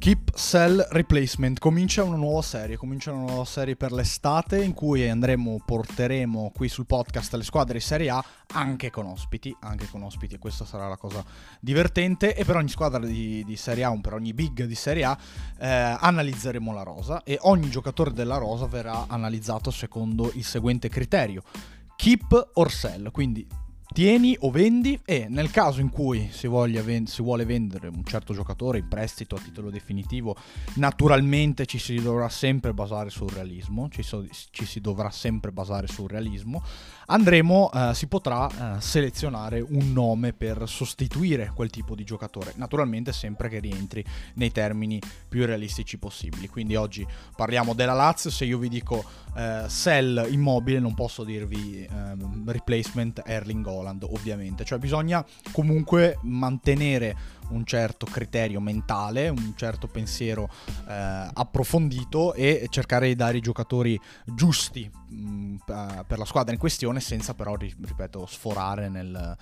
Keep Sell Replacement comincia una nuova serie, comincia una nuova serie per l'estate in cui andremo, porteremo qui sul podcast le squadre di Serie A anche con ospiti, anche con ospiti e questa sarà la cosa divertente e per ogni squadra di, di Serie A, per ogni big di Serie A eh, analizzeremo la rosa e ogni giocatore della rosa verrà analizzato secondo il seguente criterio. Keep or sell, quindi tieni o vendi e nel caso in cui si, ven- si, vuole vendere un certo giocatore in prestito a titolo definitivo, naturalmente ci si dovrà sempre basare sul realismo, ci, so- ci si dovrà sempre basare sul realismo, andremo, eh, si potrà eh, selezionare un nome per sostituire quel tipo di giocatore, naturalmente sempre che rientri nei termini più realistici possibili. Quindi oggi parliamo della Lazio, se io vi dico eh, sell immobile non posso dirvi ehm, replacement Erling Holland, ovviamente, cioè bisogna comunque mantenere un certo criterio mentale, un certo pensiero eh, approfondito e cercare di dare i giocatori giusti mh, mm, per la squadra in questione senza però, ripeto, sforare nel,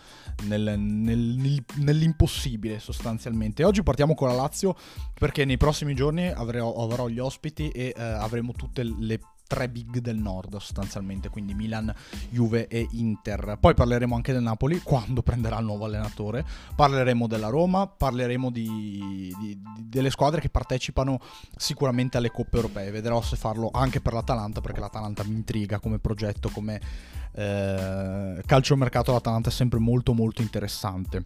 nel, nel, nell'impossibile sostanzialmente. Oggi partiamo con la Lazio perché nei prossimi giorni avrò, avrò gli ospiti e eh, avremo tutte le tre big del nord sostanzialmente, quindi Milan, Juve e Inter. Poi parleremo anche del Napoli quando prenderà il nuovo allenatore, parleremo della Roma, parleremo di, di, di, delle squadre che partecipano sicuramente alle coppe europee, vedrò se farlo anche per l'Atalanta perché l'Atalanta mi intriga come progetto, come eh, calciomercato l'Atalanta è sempre molto molto interessante.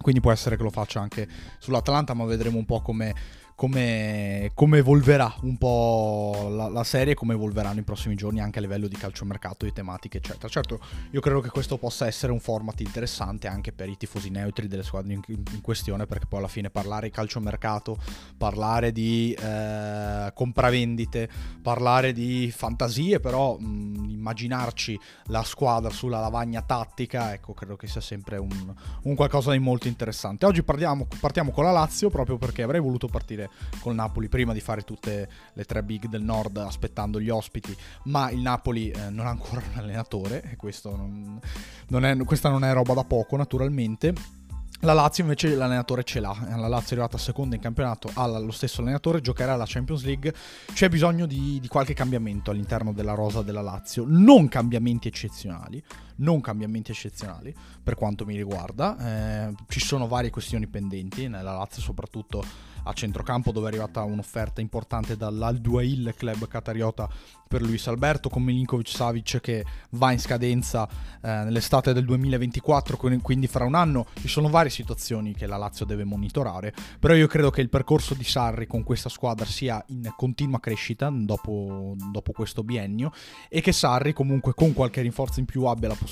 Quindi può essere che lo faccia anche sull'Atalanta, ma vedremo un po' come come, come evolverà un po' la, la, serie, come evolveranno i prossimi giorni anche a livello di calciomercato, di tematiche, eccetera. Certo, io credo che questo possa essere un format interessante anche per i tifosi neutri delle squadre in, in questione, perché poi alla fine parlare di calciomercato, parlare di eh, compravendite, parlare di fantasie, però mh, immaginarci la squadra sulla lavagna tattica, ecco, credo che sia sempre un, un qualcosa di molto interessante. Oggi parliamo, partiamo con la Lazio proprio perché avrei voluto partire col Napoli prima di fare tutte le tre big del nord aspettando gli ospiti, ma il Napoli eh, non ha ancora un allenatore e non, non è, questa non è roba da poco naturalmente. La Lazio invece l'allenatore ce l'ha, la Lazio è arrivata seconda in campionato, ha lo stesso allenatore, giocherà la Champions League, c'è bisogno di, di, qualche cambiamento all'interno della rosa della Lazio, non cambiamenti eccezionali, non cambiamenti eccezionali per quanto mi riguarda, eh, ci sono varie questioni pendenti nella Lazio soprattutto a centrocampo dove è arrivata un'offerta importante dall'Al-Duail club catariota per Luis Alberto con Milinkovic Savic che va in scadenza eh, nell'estate del 2024 quindi fra un anno. Ci sono varie situazioni che la Lazio deve monitorare però io credo che il percorso di Sarri con questa squadra sia in continua crescita dopo, dopo questo biennio e che Sarri comunque con qualche rinforzo in più abbia la possibilità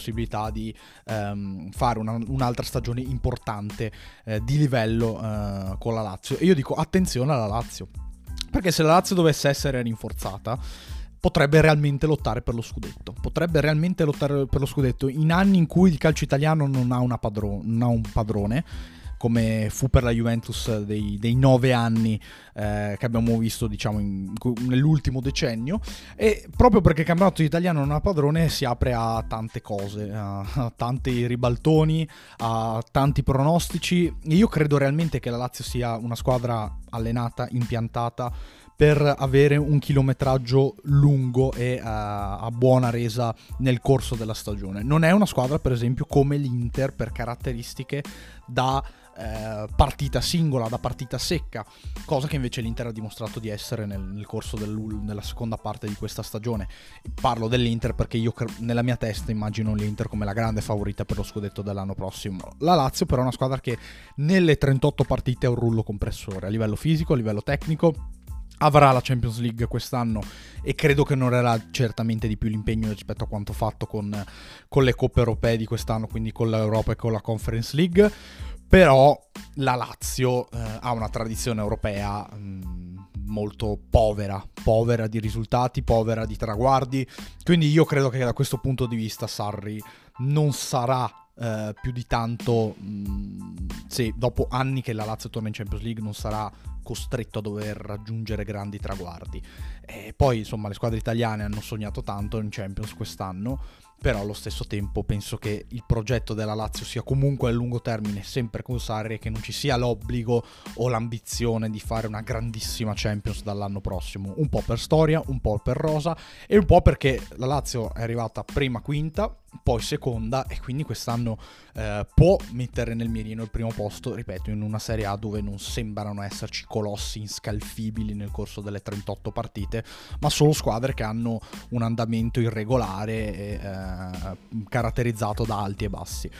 di ehm, fare una, un'altra stagione importante eh, di livello eh, con la Lazio e io dico attenzione alla Lazio perché se la Lazio dovesse essere rinforzata potrebbe realmente lottare per lo scudetto. Potrebbe realmente lottare per lo scudetto in anni in cui il calcio italiano non ha, padro- non ha un padrone come fu per la Juventus dei, dei nove anni eh, che abbiamo visto diciamo in, nell'ultimo decennio e proprio perché il campionato italiano non ha padrone si apre a tante cose a, a tanti ribaltoni a tanti pronostici io credo realmente che la Lazio sia una squadra allenata impiantata per avere un chilometraggio lungo e uh, a buona resa nel corso della stagione. Non è una squadra, per esempio, come l'Inter per caratteristiche da eh, partita singola, da partita secca, cosa che invece l'Inter ha dimostrato di essere nel, nel corso della seconda parte di questa stagione. Parlo dell'Inter perché io nella mia testa immagino l'Inter come la grande favorita per lo scudetto dell'anno prossimo. La Lazio però è una squadra che nelle 38 partite ha un rullo compressore a livello fisico, a livello tecnico avrà la Champions League quest'anno e credo che onorerà certamente di più l'impegno rispetto a quanto fatto con, con, le coppe europee di quest'anno, quindi con l'Europa e con la Conference League. Però la Lazio eh, ha una tradizione europea mh, mm, molto povera, povera di risultati, povera di traguardi. Quindi io credo che da questo punto di vista Sarri non sarà eh, più di tanto, mh, mm, se dopo anni che la Lazio torna in Champions League non sarà costretto a dover raggiungere grandi traguardi. E poi insomma le squadre italiane hanno sognato tanto in Champions quest'anno però allo stesso tempo penso che il progetto della Lazio sia comunque a lungo termine sempre con Sarri e che non ci sia l'obbligo o l'ambizione di fare una grandissima Champions dall'anno prossimo, un po' per storia, un po' per rosa e un po' perché la Lazio è arrivata prima quinta, poi seconda e quindi quest'anno eh, può mettere nel mirino il primo posto, ripeto, in una Serie A dove non sembrano esserci colossi inscalfibili nel corso delle 38 partite, ma solo squadre che hanno un andamento irregolare e eh, caratterizzato da alti e bassi.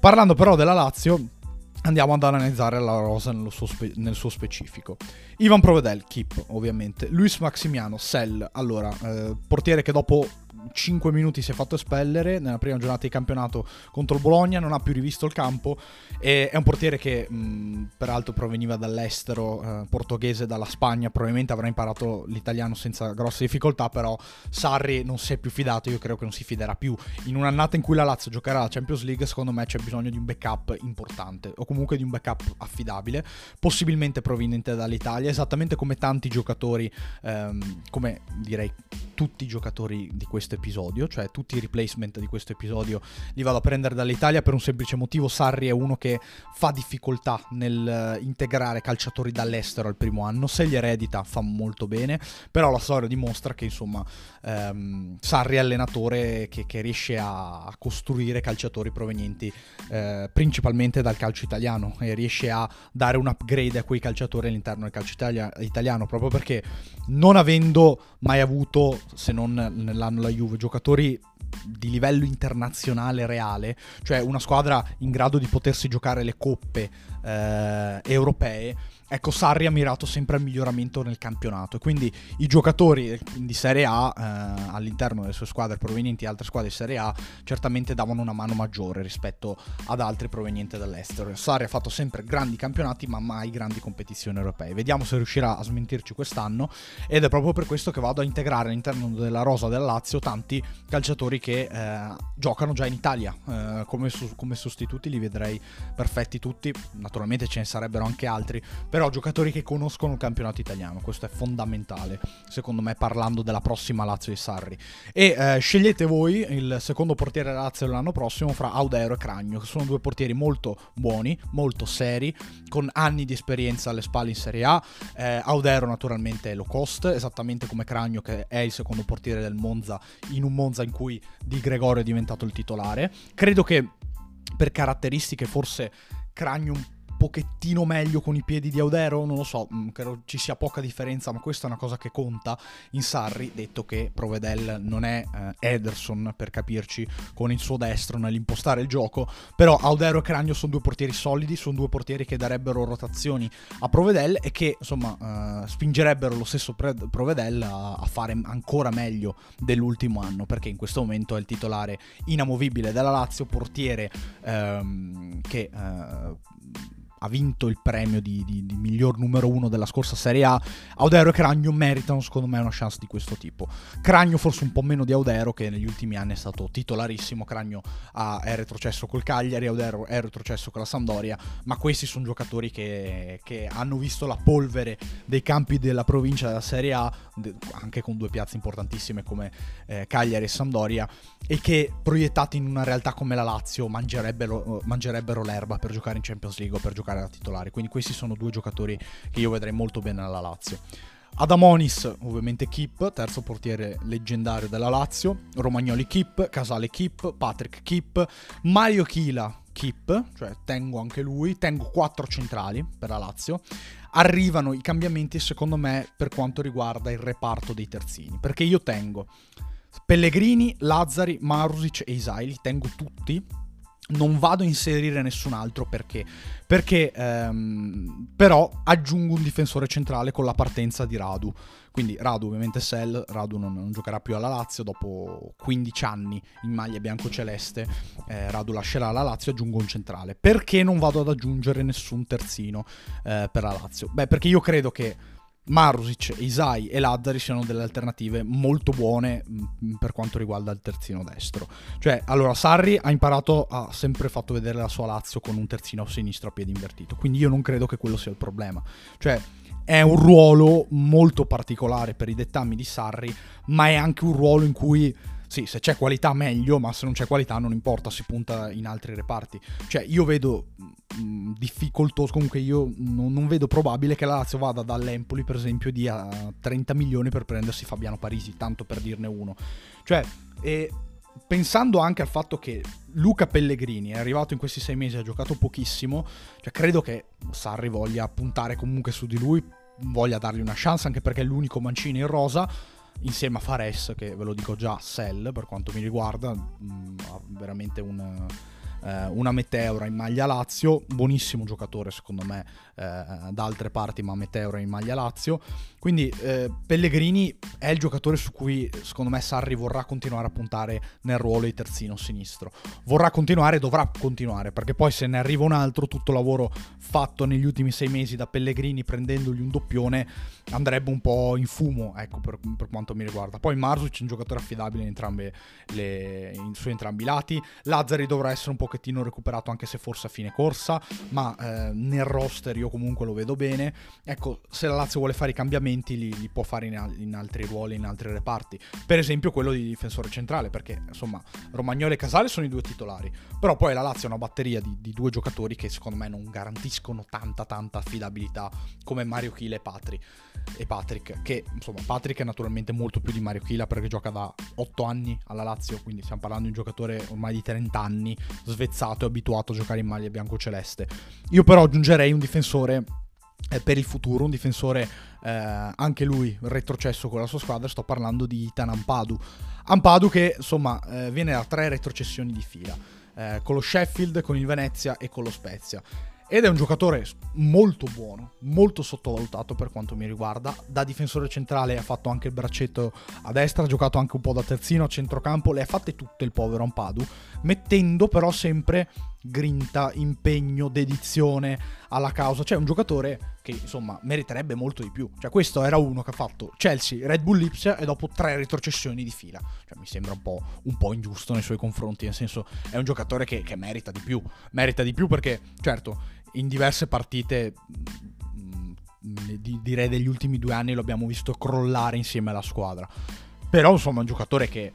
Parlando però della Lazio, Andiamo ad analizzare la rosa suo spe- nel suo specifico. Ivan Provedel, keep ovviamente. Luis Maximiano, sell. Allora, eh, portiere che dopo 5 minuti si è fatto espellere nella prima giornata di campionato contro il Bologna, non ha più rivisto il campo e è un portiere che mh, peraltro proveniva dall'estero eh, portoghese, dalla Spagna, probabilmente avrà imparato l'italiano senza grosse difficoltà, però Sarri non si è più fidato, io credo che non si fiderà più. In un'annata in cui la Lazio giocherà la Champions League, secondo me c'è bisogno di un backup importante o comunque di un backup affidabile, possibilmente proveniente dall'Italia, esattamente come tanti giocatori, ehm, come direi tutti i giocatori di questo episodio, cioè tutti i replacement di questo episodio li vado a prendere dall'Italia per un semplice motivo, Sarri è uno che fa difficoltà nel eh, integrare calciatori dall'estero al primo anno, se li eredita fa molto bene, però la storia dimostra che insomma ehm, Sarri è allenatore che, che riesce a, costruire calciatori provenienti eh, principalmente dal calcio italiano e riesce a dare un upgrade a quei calciatori all'interno del calcio italia- italiano, proprio perché non avendo mai avuto se non nell'anno la Juve, giocatori di livello internazionale reale, cioè una squadra in grado di potersi giocare le coppe eh, europee, ecco Sarri ha mirato sempre al miglioramento nel campionato e quindi i giocatori di Serie A eh, all'interno delle sue squadre provenienti da altre squadre di Serie A certamente davano una mano maggiore rispetto ad altri provenienti dall'estero. Sarri ha fatto sempre grandi campionati ma mai grandi competizioni europee. Vediamo se riuscirà a smentirci quest'anno ed è proprio per questo che vado a integrare all'interno della rosa del Lazio tanti calciatori che eh, giocano già in Italia. Eh, come, su- come sostituti li vedrei perfetti tutti, naturalmente ce ne sarebbero anche altri, però però giocatori che conoscono il campionato italiano, questo è fondamentale, secondo me, parlando della prossima Lazio di Sarri. E eh, scegliete voi il secondo portiere Lazio dell'anno prossimo fra Audero e Cragno, che sono due portieri molto buoni, molto seri, con anni di esperienza alle spalle in Serie A. Eh, Audero naturalmente è low cost, esattamente come Cragno che è il secondo portiere del Monza, in un Monza in cui Di Gregorio è diventato il titolare. Credo che per caratteristiche forse Cragno un pochettino meglio con i piedi di Audero, non lo so, mm, credo ci sia poca differenza, ma questa è una cosa che conta in Sarri, detto che Provedel non è eh, Ederson, per capirci, con il suo destro nell'impostare il gioco, però Audero e Cragno sono due portieri solidi, sono due portieri che darebbero rotazioni a Provedel e che, insomma, eh, spingerebbero lo stesso Provedel a, a, fare ancora meglio dell'ultimo anno, perché in questo momento è il titolare inamovibile della Lazio, portiere ehm, che... Eh, ha vinto il premio di, di, di, miglior numero uno della scorsa Serie A, Audero e Cragno meritano secondo me una chance di questo tipo. Cragno forse un po' meno di Audero che negli ultimi anni è stato titolarissimo, Cragno è retrocesso col Cagliari, Audero è retrocesso con la Sampdoria, ma questi sono giocatori che, che hanno visto la polvere dei campi della provincia della Serie A, anche con due piazze importantissime come eh, Cagliari e Sampdoria, e che proiettati in una realtà come la Lazio mangerebbero, mangerebbero l'erba per giocare in Champions League o per giocare da titolare. Quindi questi sono due giocatori che io vedrei molto bene alla Lazio. Adamonis, ovviamente Kip, terzo portiere leggendario della Lazio, Romagnoli Kip, Casale Kip, Patrick Kip, Mario Chila Kip, cioè tengo anche lui, tengo quattro centrali per la Lazio. Arrivano i cambiamenti secondo me per quanto riguarda il reparto dei terzini, perché io tengo Pellegrini, Lazzari, Marusic e Isai, li tengo tutti non vado a inserire nessun altro perché, perché ehm, però aggiungo un difensore centrale con la partenza di Radu. Quindi Radu ovviamente Sell, Radu non, non giocherà più alla Lazio dopo 15 anni in maglia bianco-celeste, eh, Radu lascerà la Lazio, aggiungo un centrale. Perché non vado ad aggiungere nessun terzino eh, per la Lazio? Beh, perché io credo che Marusic, Isai e Lazzari siano delle alternative molto buone mm, per quanto riguarda il terzino destro. Cioè, allora, Sarri ha imparato, ha sempre fatto vedere la sua Lazio con un terzino a sinistra a piede invertito, quindi io non credo che quello sia il problema. Cioè, è un ruolo molto particolare per i dettami di Sarri, ma è anche un ruolo in cui sì, se c'è qualità meglio, ma se non c'è qualità non importa, si punta in altri reparti. Cioè, io vedo mh, mm, difficoltoso, comunque io non, non, vedo probabile che la Lazio vada dall'Empoli, per esempio, di a 30 milioni per prendersi Fabiano Parisi, tanto per dirne uno. Cioè, e pensando anche al fatto che Luca Pellegrini è arrivato in questi sei mesi, ha giocato pochissimo, cioè credo che Sarri voglia puntare comunque su di lui, voglia dargli una chance, anche perché è l'unico mancino in rosa insieme a Fares, che ve lo dico già, Sell per quanto mi riguarda, mh, mm, ha veramente un, eh, una Meteora in maglia Lazio, buonissimo giocatore secondo me eh, da altre parti, ma Meteora in maglia Lazio. Quindi eh, Pellegrini è il giocatore su cui secondo me Sarri vorrà continuare a puntare nel ruolo di terzino sinistro. Vorrà continuare, dovrà continuare, perché poi se ne arriva un altro, tutto il lavoro fatto negli ultimi sei mesi da Pellegrini prendendogli un doppione andrebbe un po' in fumo, ecco, per, per quanto mi riguarda. Poi Marzuc è un giocatore affidabile in entrambe le, in, su entrambi i lati. Lazzari dovrà essere un pochettino recuperato anche se forse a fine corsa, ma eh, nel roster io comunque lo vedo bene. Ecco, se la Lazio vuole fare i cambiamenti li, li può fare in, in, altri ruoli, in altri reparti. Per esempio quello di difensore centrale, perché insomma Romagnolo e Casale sono i due titolari, però poi la Lazio ha una batteria di, di due giocatori che secondo me non garantiscono tanta tanta affidabilità come Mario Chile e Patri e Patrick, che insomma Patrick è naturalmente molto più di Mario Chila perché gioca da 8 anni alla Lazio, quindi stiamo parlando di un giocatore ormai di 30 anni, svezzato e abituato a giocare in maglia bianco-celeste. Io però aggiungerei un difensore eh, per il futuro, un difensore eh, anche lui retrocesso con la sua squadra, sto parlando di Itan Ampadu. Ampadu che insomma eh, viene da tre retrocessioni di fila, eh, con lo Sheffield, con il Venezia e con lo Spezia. Ed è un giocatore molto buono, molto sottovalutato per quanto mi riguarda. Da difensore centrale ha fatto anche il braccetto a destra, ha giocato anche un po' da terzino a centrocampo, le ha fatte tutte il povero Ampadu, mettendo però sempre grinta, impegno, dedizione alla causa. Cioè un giocatore che insomma meriterebbe molto di più. Cioè questo era uno che ha fatto Chelsea, Red Bull Lipsia e dopo tre retrocessioni di fila. Cioè mi sembra un po', un po ingiusto nei suoi confronti, nel senso è un giocatore che, che merita di più. Merita di più perché certo in diverse partite mm, direi degli ultimi due anni lo abbiamo visto crollare insieme alla squadra. Però insomma è un giocatore che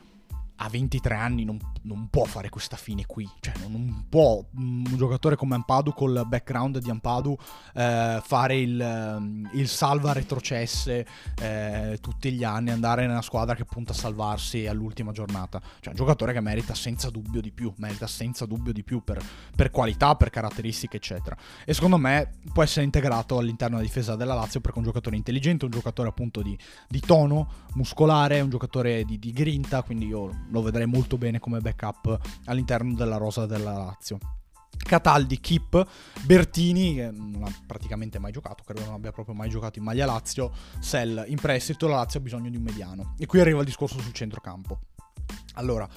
a 23 anni non, non, può fare questa fine qui. Cioè, non, può un giocatore come Ampadu, col background di Ampadu, eh, fare il, ehm, il, salva retrocesse eh, tutti gli anni, andare nella squadra che punta a salvarsi all'ultima giornata. Cioè, un giocatore che merita senza dubbio di più, merita senza dubbio di più per, per qualità, per caratteristiche, eccetera. E secondo me può essere integrato all'interno della difesa della Lazio perché è un giocatore intelligente, un giocatore appunto di, di tono muscolare, un giocatore di, di grinta, quindi io lo vedrei molto bene come backup all'interno della rosa della Lazio. Cataldi, Kip, Bertini, che non ha praticamente mai giocato, credo non abbia proprio mai giocato in maglia Lazio, Sell in prestito, la Lazio ha bisogno di un mediano. E qui arriva il discorso sul centrocampo. Allora,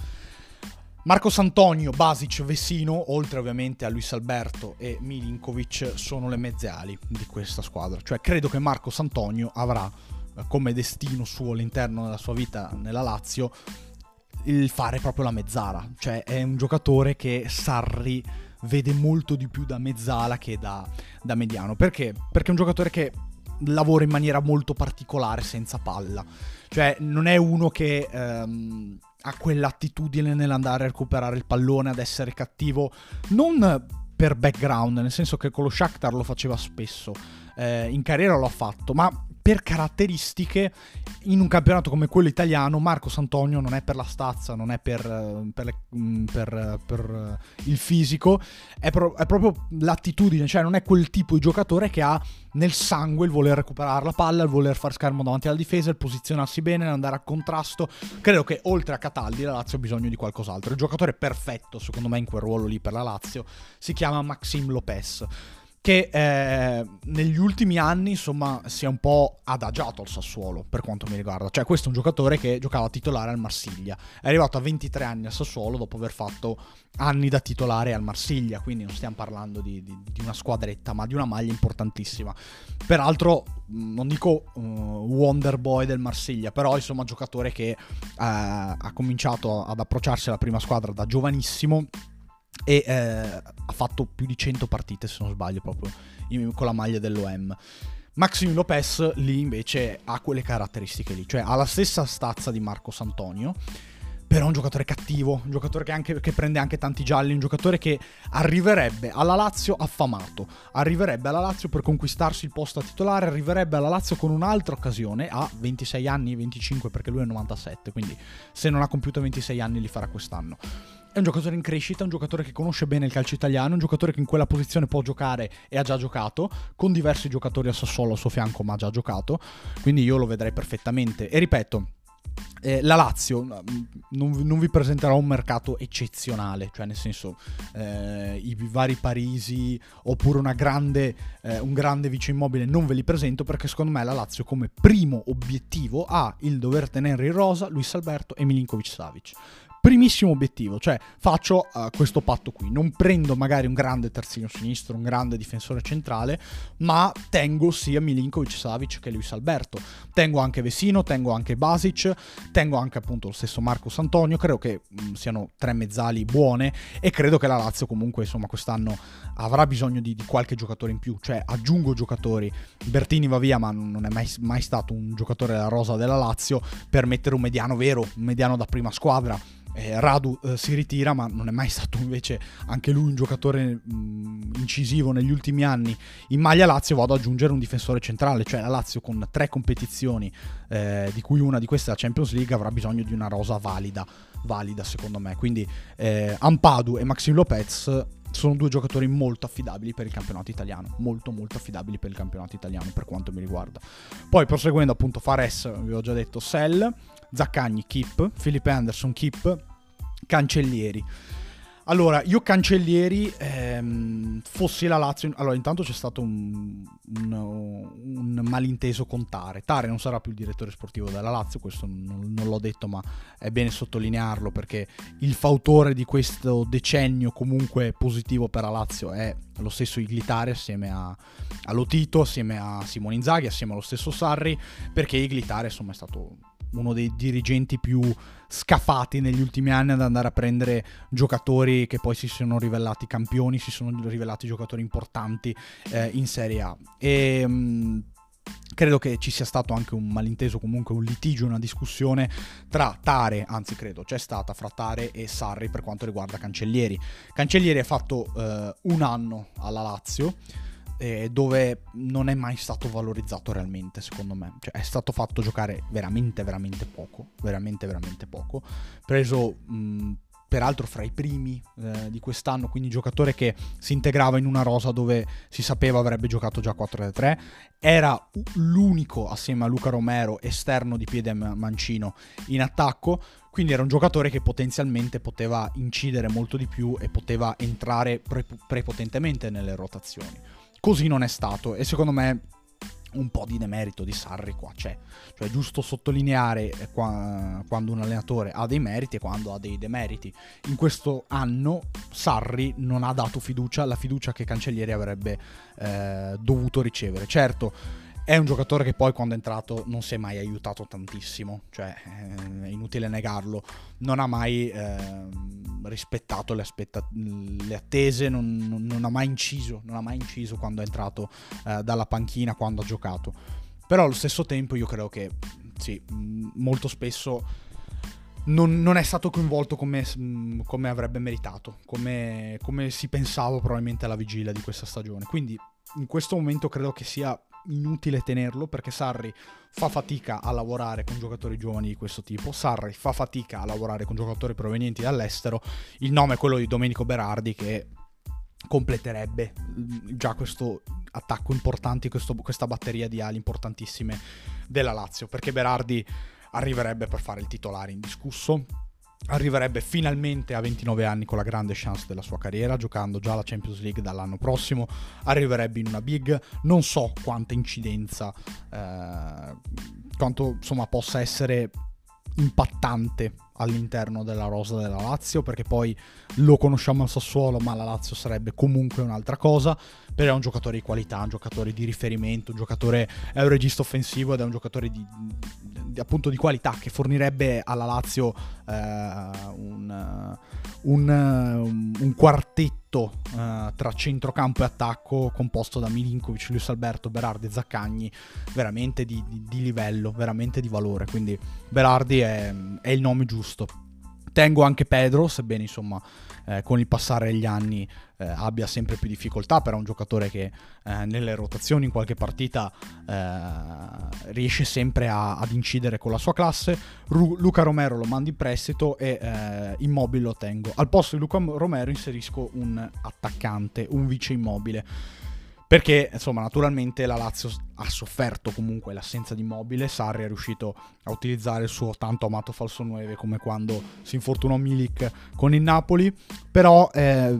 Marco Santonio, Basic, Vessino, oltre ovviamente a Luis Alberto e Milinkovic, sono le mezze ali di questa squadra. Cioè, credo che Marco Santonio avrà eh, come destino suo all'interno della sua vita nella Lazio il fare proprio la mezzala. Cioè è un giocatore che Sarri vede molto di più da mezzala che da, da mediano. Perché? Perché è un giocatore che lavora in maniera molto particolare senza palla. Cioè non è uno che... Um, ha quell'attitudine nell'andare a recuperare il pallone, ad essere cattivo, non per background, nel senso che con lo Shakhtar lo faceva spesso, eh, in carriera lo ha fatto, ma per caratteristiche in un campionato come quello italiano Marco Santonio non è per la stazza, non è per, eh, per, le, mm, per, per eh, il fisico, è, pro, è, proprio l'attitudine, cioè non è quel tipo di giocatore che ha nel sangue il voler recuperare la palla, il voler far schermo davanti alla difesa, il posizionarsi bene, andare a contrasto. Credo che oltre a Cataldi la Lazio ha bisogno di qualcos'altro. Il giocatore perfetto secondo me in quel ruolo lì per la Lazio si chiama Maxim Lopez che eh, negli ultimi anni insomma si è un po' adagiato al Sassuolo per quanto mi riguarda. Cioè questo è un giocatore che giocava titolare al Marsiglia. È arrivato a 23 anni al Sassuolo dopo aver fatto anni da titolare al Marsiglia quindi non stiamo parlando di, di, di una squadretta ma di una maglia importantissima. Peraltro non dico uh, Wonder Boy del Marsiglia però insomma giocatore che uh, ha cominciato ad approcciarsi alla prima squadra da giovanissimo e eh, ha fatto più di 100 partite se non sbaglio proprio con la maglia dell'OM. Maxim Lopez lì invece ha quelle caratteristiche lì, cioè ha la stessa stazza di Marco Santonio, però è un giocatore cattivo, un giocatore che, anche, che, prende anche tanti gialli, un giocatore che arriverebbe alla Lazio affamato, arriverebbe alla Lazio per conquistarsi il posto a titolare, arriverebbe alla Lazio con un'altra occasione, a 26 anni, 25 perché lui è 97, quindi se non ha compiuto 26 anni li farà quest'anno. È un giocatore in crescita, un giocatore che conosce bene il calcio italiano, un giocatore che in quella posizione può giocare e ha già giocato, con diversi giocatori a Sassuolo al suo fianco, ma ha già giocato, quindi io lo vedrei perfettamente. E ripeto, eh, la Lazio mm, non, non, vi presenterà un mercato eccezionale, cioè nel senso eh, i vari Parisi oppure grande, eh, un grande vice immobile non ve li presento perché secondo me la Lazio come primo obiettivo ha il dover tenere in rosa Luis Alberto e Milinkovic Savic primissimo obiettivo, cioè faccio uh, questo patto qui, non prendo magari un grande terzino sinistro, un grande difensore centrale, ma tengo sia Milinkovic Savic che Luis Alberto, tengo anche Vesino, tengo anche Basic, tengo anche appunto lo stesso Marcos Antonio, credo che mh, mm, siano tre mezzali buone e credo che la Lazio comunque insomma quest'anno avrà bisogno di, di qualche giocatore in più, cioè aggiungo giocatori, Bertini va via ma non è mai, mai stato un giocatore della rosa della Lazio. Per mettere un mediano vero, un mediano da prima squadra, eh, Radu eh, si ritira, ma non è mai stato invece anche lui un giocatore mh, mm, incisivo negli ultimi anni. In maglia Lazio vado ad aggiungere un difensore centrale, cioè la Lazio con tre competizioni, eh, di cui una di queste è la Champions League, avrà bisogno di una rosa valida, valida secondo me. Quindi eh, Ampadu e Maxim Lopez sono due giocatori molto affidabili per il campionato italiano, molto molto affidabili per il campionato italiano per quanto mi riguarda. Poi proseguendo appunto Fares, vi ho già detto Sell, Zaccagni, Kip, Felipe Anderson, Kip, Cancellieri. Allora, io Cancellieri, ehm, fossi la Lazio... Allora, intanto c'è stato un, un, un, malinteso con Tare. Tare non sarà più il direttore sportivo della Lazio, questo non, non, l'ho detto, ma è bene sottolinearlo perché il fautore di questo decennio comunque positivo per la Lazio è lo stesso Iglitare assieme a, a Lotito, assieme a Simone Inzaghi, assieme allo stesso Sarri, perché Iglitare insomma è stato uno dei dirigenti più scafati negli ultimi anni ad andare a prendere giocatori che poi si sono rivelati campioni, si sono rivelati giocatori importanti eh, in Serie A. E mh, mm, credo che ci sia stato anche un malinteso, comunque un litigio, una discussione tra Tare, anzi credo c'è stata fra Tare e Sarri per quanto riguarda Cancellieri. Cancellieri ha fatto eh, un anno alla Lazio eh, dove non è mai stato valorizzato realmente, secondo me. Cioè, è stato fatto giocare veramente, veramente poco. Veramente, veramente poco. Preso. Mh, peraltro fra i primi eh, di quest'anno, quindi giocatore che si integrava in una rosa dove si sapeva avrebbe giocato già 4-3, era l'unico assieme a Luca Romero esterno di piede mancino in attacco, quindi era un giocatore che potenzialmente poteva incidere molto di più e poteva entrare pre- prepotentemente nelle rotazioni. Così non è stato e secondo me un po' di demerito di Sarri qua c'è. Cioè è giusto sottolineare eh, qua, quando un allenatore ha dei meriti e quando ha dei demeriti. In questo anno Sarri non ha dato fiducia, la fiducia che Cancellieri avrebbe eh, dovuto ricevere. Certo, è un giocatore che poi quando è entrato non si è mai aiutato tantissimo, cioè eh, è inutile negarlo, non ha mai eh, rispettato le, aspetta- le attese, non, non, non, ha mai inciso, non ha mai inciso quando è entrato eh, dalla panchina, quando ha giocato. Però allo stesso tempo io credo che sì, molto spesso non, non, è stato coinvolto come, come avrebbe meritato, come, come, si pensava probabilmente alla vigilia di questa stagione. Quindi in questo momento credo che sia inutile tenerlo perché Sarri fa fatica a lavorare con giocatori giovani di questo tipo, Sarri fa fatica a lavorare con giocatori provenienti dall'estero, il nome è quello di Domenico Berardi che completerebbe mm, già questo attacco importante, questo, questa batteria di ali importantissime della Lazio, perché Berardi arriverebbe per fare il titolare indiscusso, arriverebbe finalmente a 29 anni con la grande chance della sua carriera, giocando già la Champions League dall'anno prossimo, arriverebbe in una big, non so quanta incidenza, eh, quanto insomma possa essere impattante all'interno della rosa della Lazio, perché poi lo conosciamo al Sassuolo, ma la Lazio sarebbe comunque un'altra cosa, però è un giocatore di qualità, un giocatore di riferimento, un giocatore è un regista offensivo ed è un giocatore di, appunto di qualità che fornirebbe alla Lazio eh, un, un, un, quartetto eh, tra centrocampo e attacco composto da Milinkovic, Luis Alberto, Berardi e Zaccagni, veramente di, di, livello, veramente di valore, quindi Berardi è, è il nome giusto. Tengo anche Pedro, sebbene insomma eh, con il passare degli anni eh, abbia sempre più difficoltà, però è un giocatore che eh, nelle rotazioni in qualche partita eh, riesce sempre a, ad incidere con la sua classe. Ru- Luca Romero lo mando in prestito e eh, Immobile lo tengo. Al posto di Luca Romero inserisco un attaccante, un vice immobile perché insomma naturalmente la Lazio ha sofferto comunque l'assenza di Mobile, Sarri è riuscito a utilizzare il suo tanto amato falso 9 come quando si infortunò Milik con il Napoli, però eh,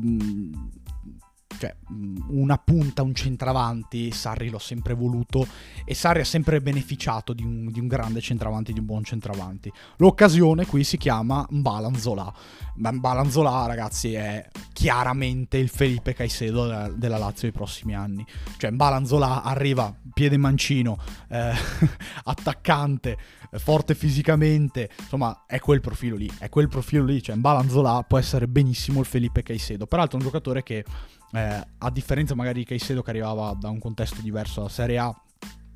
cioè, mm, una punta, un centravanti, Sarri l'ho sempre voluto e Sarri ha sempre beneficiato di un, di un grande centravanti, di un buon centravanti. L'occasione qui si chiama Mbalanzola. Mbalanzola, ragazzi, è chiaramente il Felipe Caicedo della, della Lazio dei prossimi anni. Cioè, Mbalanzola arriva, piede mancino, eh, attaccante, forte fisicamente, insomma, è quel profilo lì, è quel profilo lì, cioè Mbalanzola può essere benissimo il Felipe Caicedo. Peraltro è un giocatore che eh, a differenza magari di Caicedo che arrivava da un contesto diverso dalla Serie A,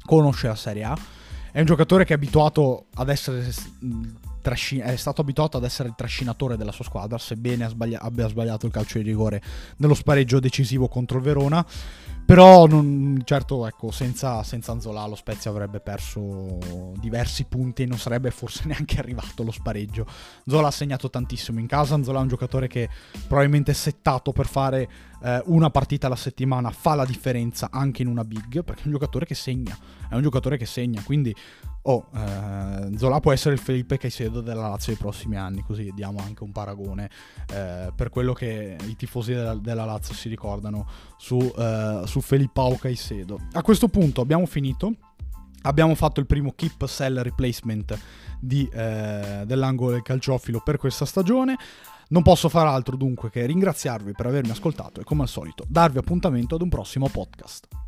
conosce la Serie A. È un giocatore che è abituato ad essere è stato abituato ad essere il trascinatore della sua squadra, sebbene abbia sbagliato il calcio di rigore nello spareggio decisivo contro il Verona. Però, non, certo, ecco, senza, senza Anzola lo Spezia avrebbe perso diversi punti e non sarebbe forse neanche arrivato lo spareggio. Zola ha segnato tantissimo in casa, Anzola è un giocatore che probabilmente è settato per fare eh, una partita alla settimana, fa la differenza anche in una big, perché è un giocatore che segna, è un giocatore che segna, quindi oh, eh, Zola può essere il Felipe Caicedo della Lazio dei prossimi anni, così diamo anche un paragone eh, per quello che i tifosi della, della Lazio si ricordano su, eh, su Felippao Caicedo. A questo punto abbiamo finito. Abbiamo fatto il primo keep sell replacement di, eh, dell'angolo del calciofilo per questa stagione. Non posso far altro dunque che ringraziarvi per avermi ascoltato e come al solito darvi appuntamento ad un prossimo podcast.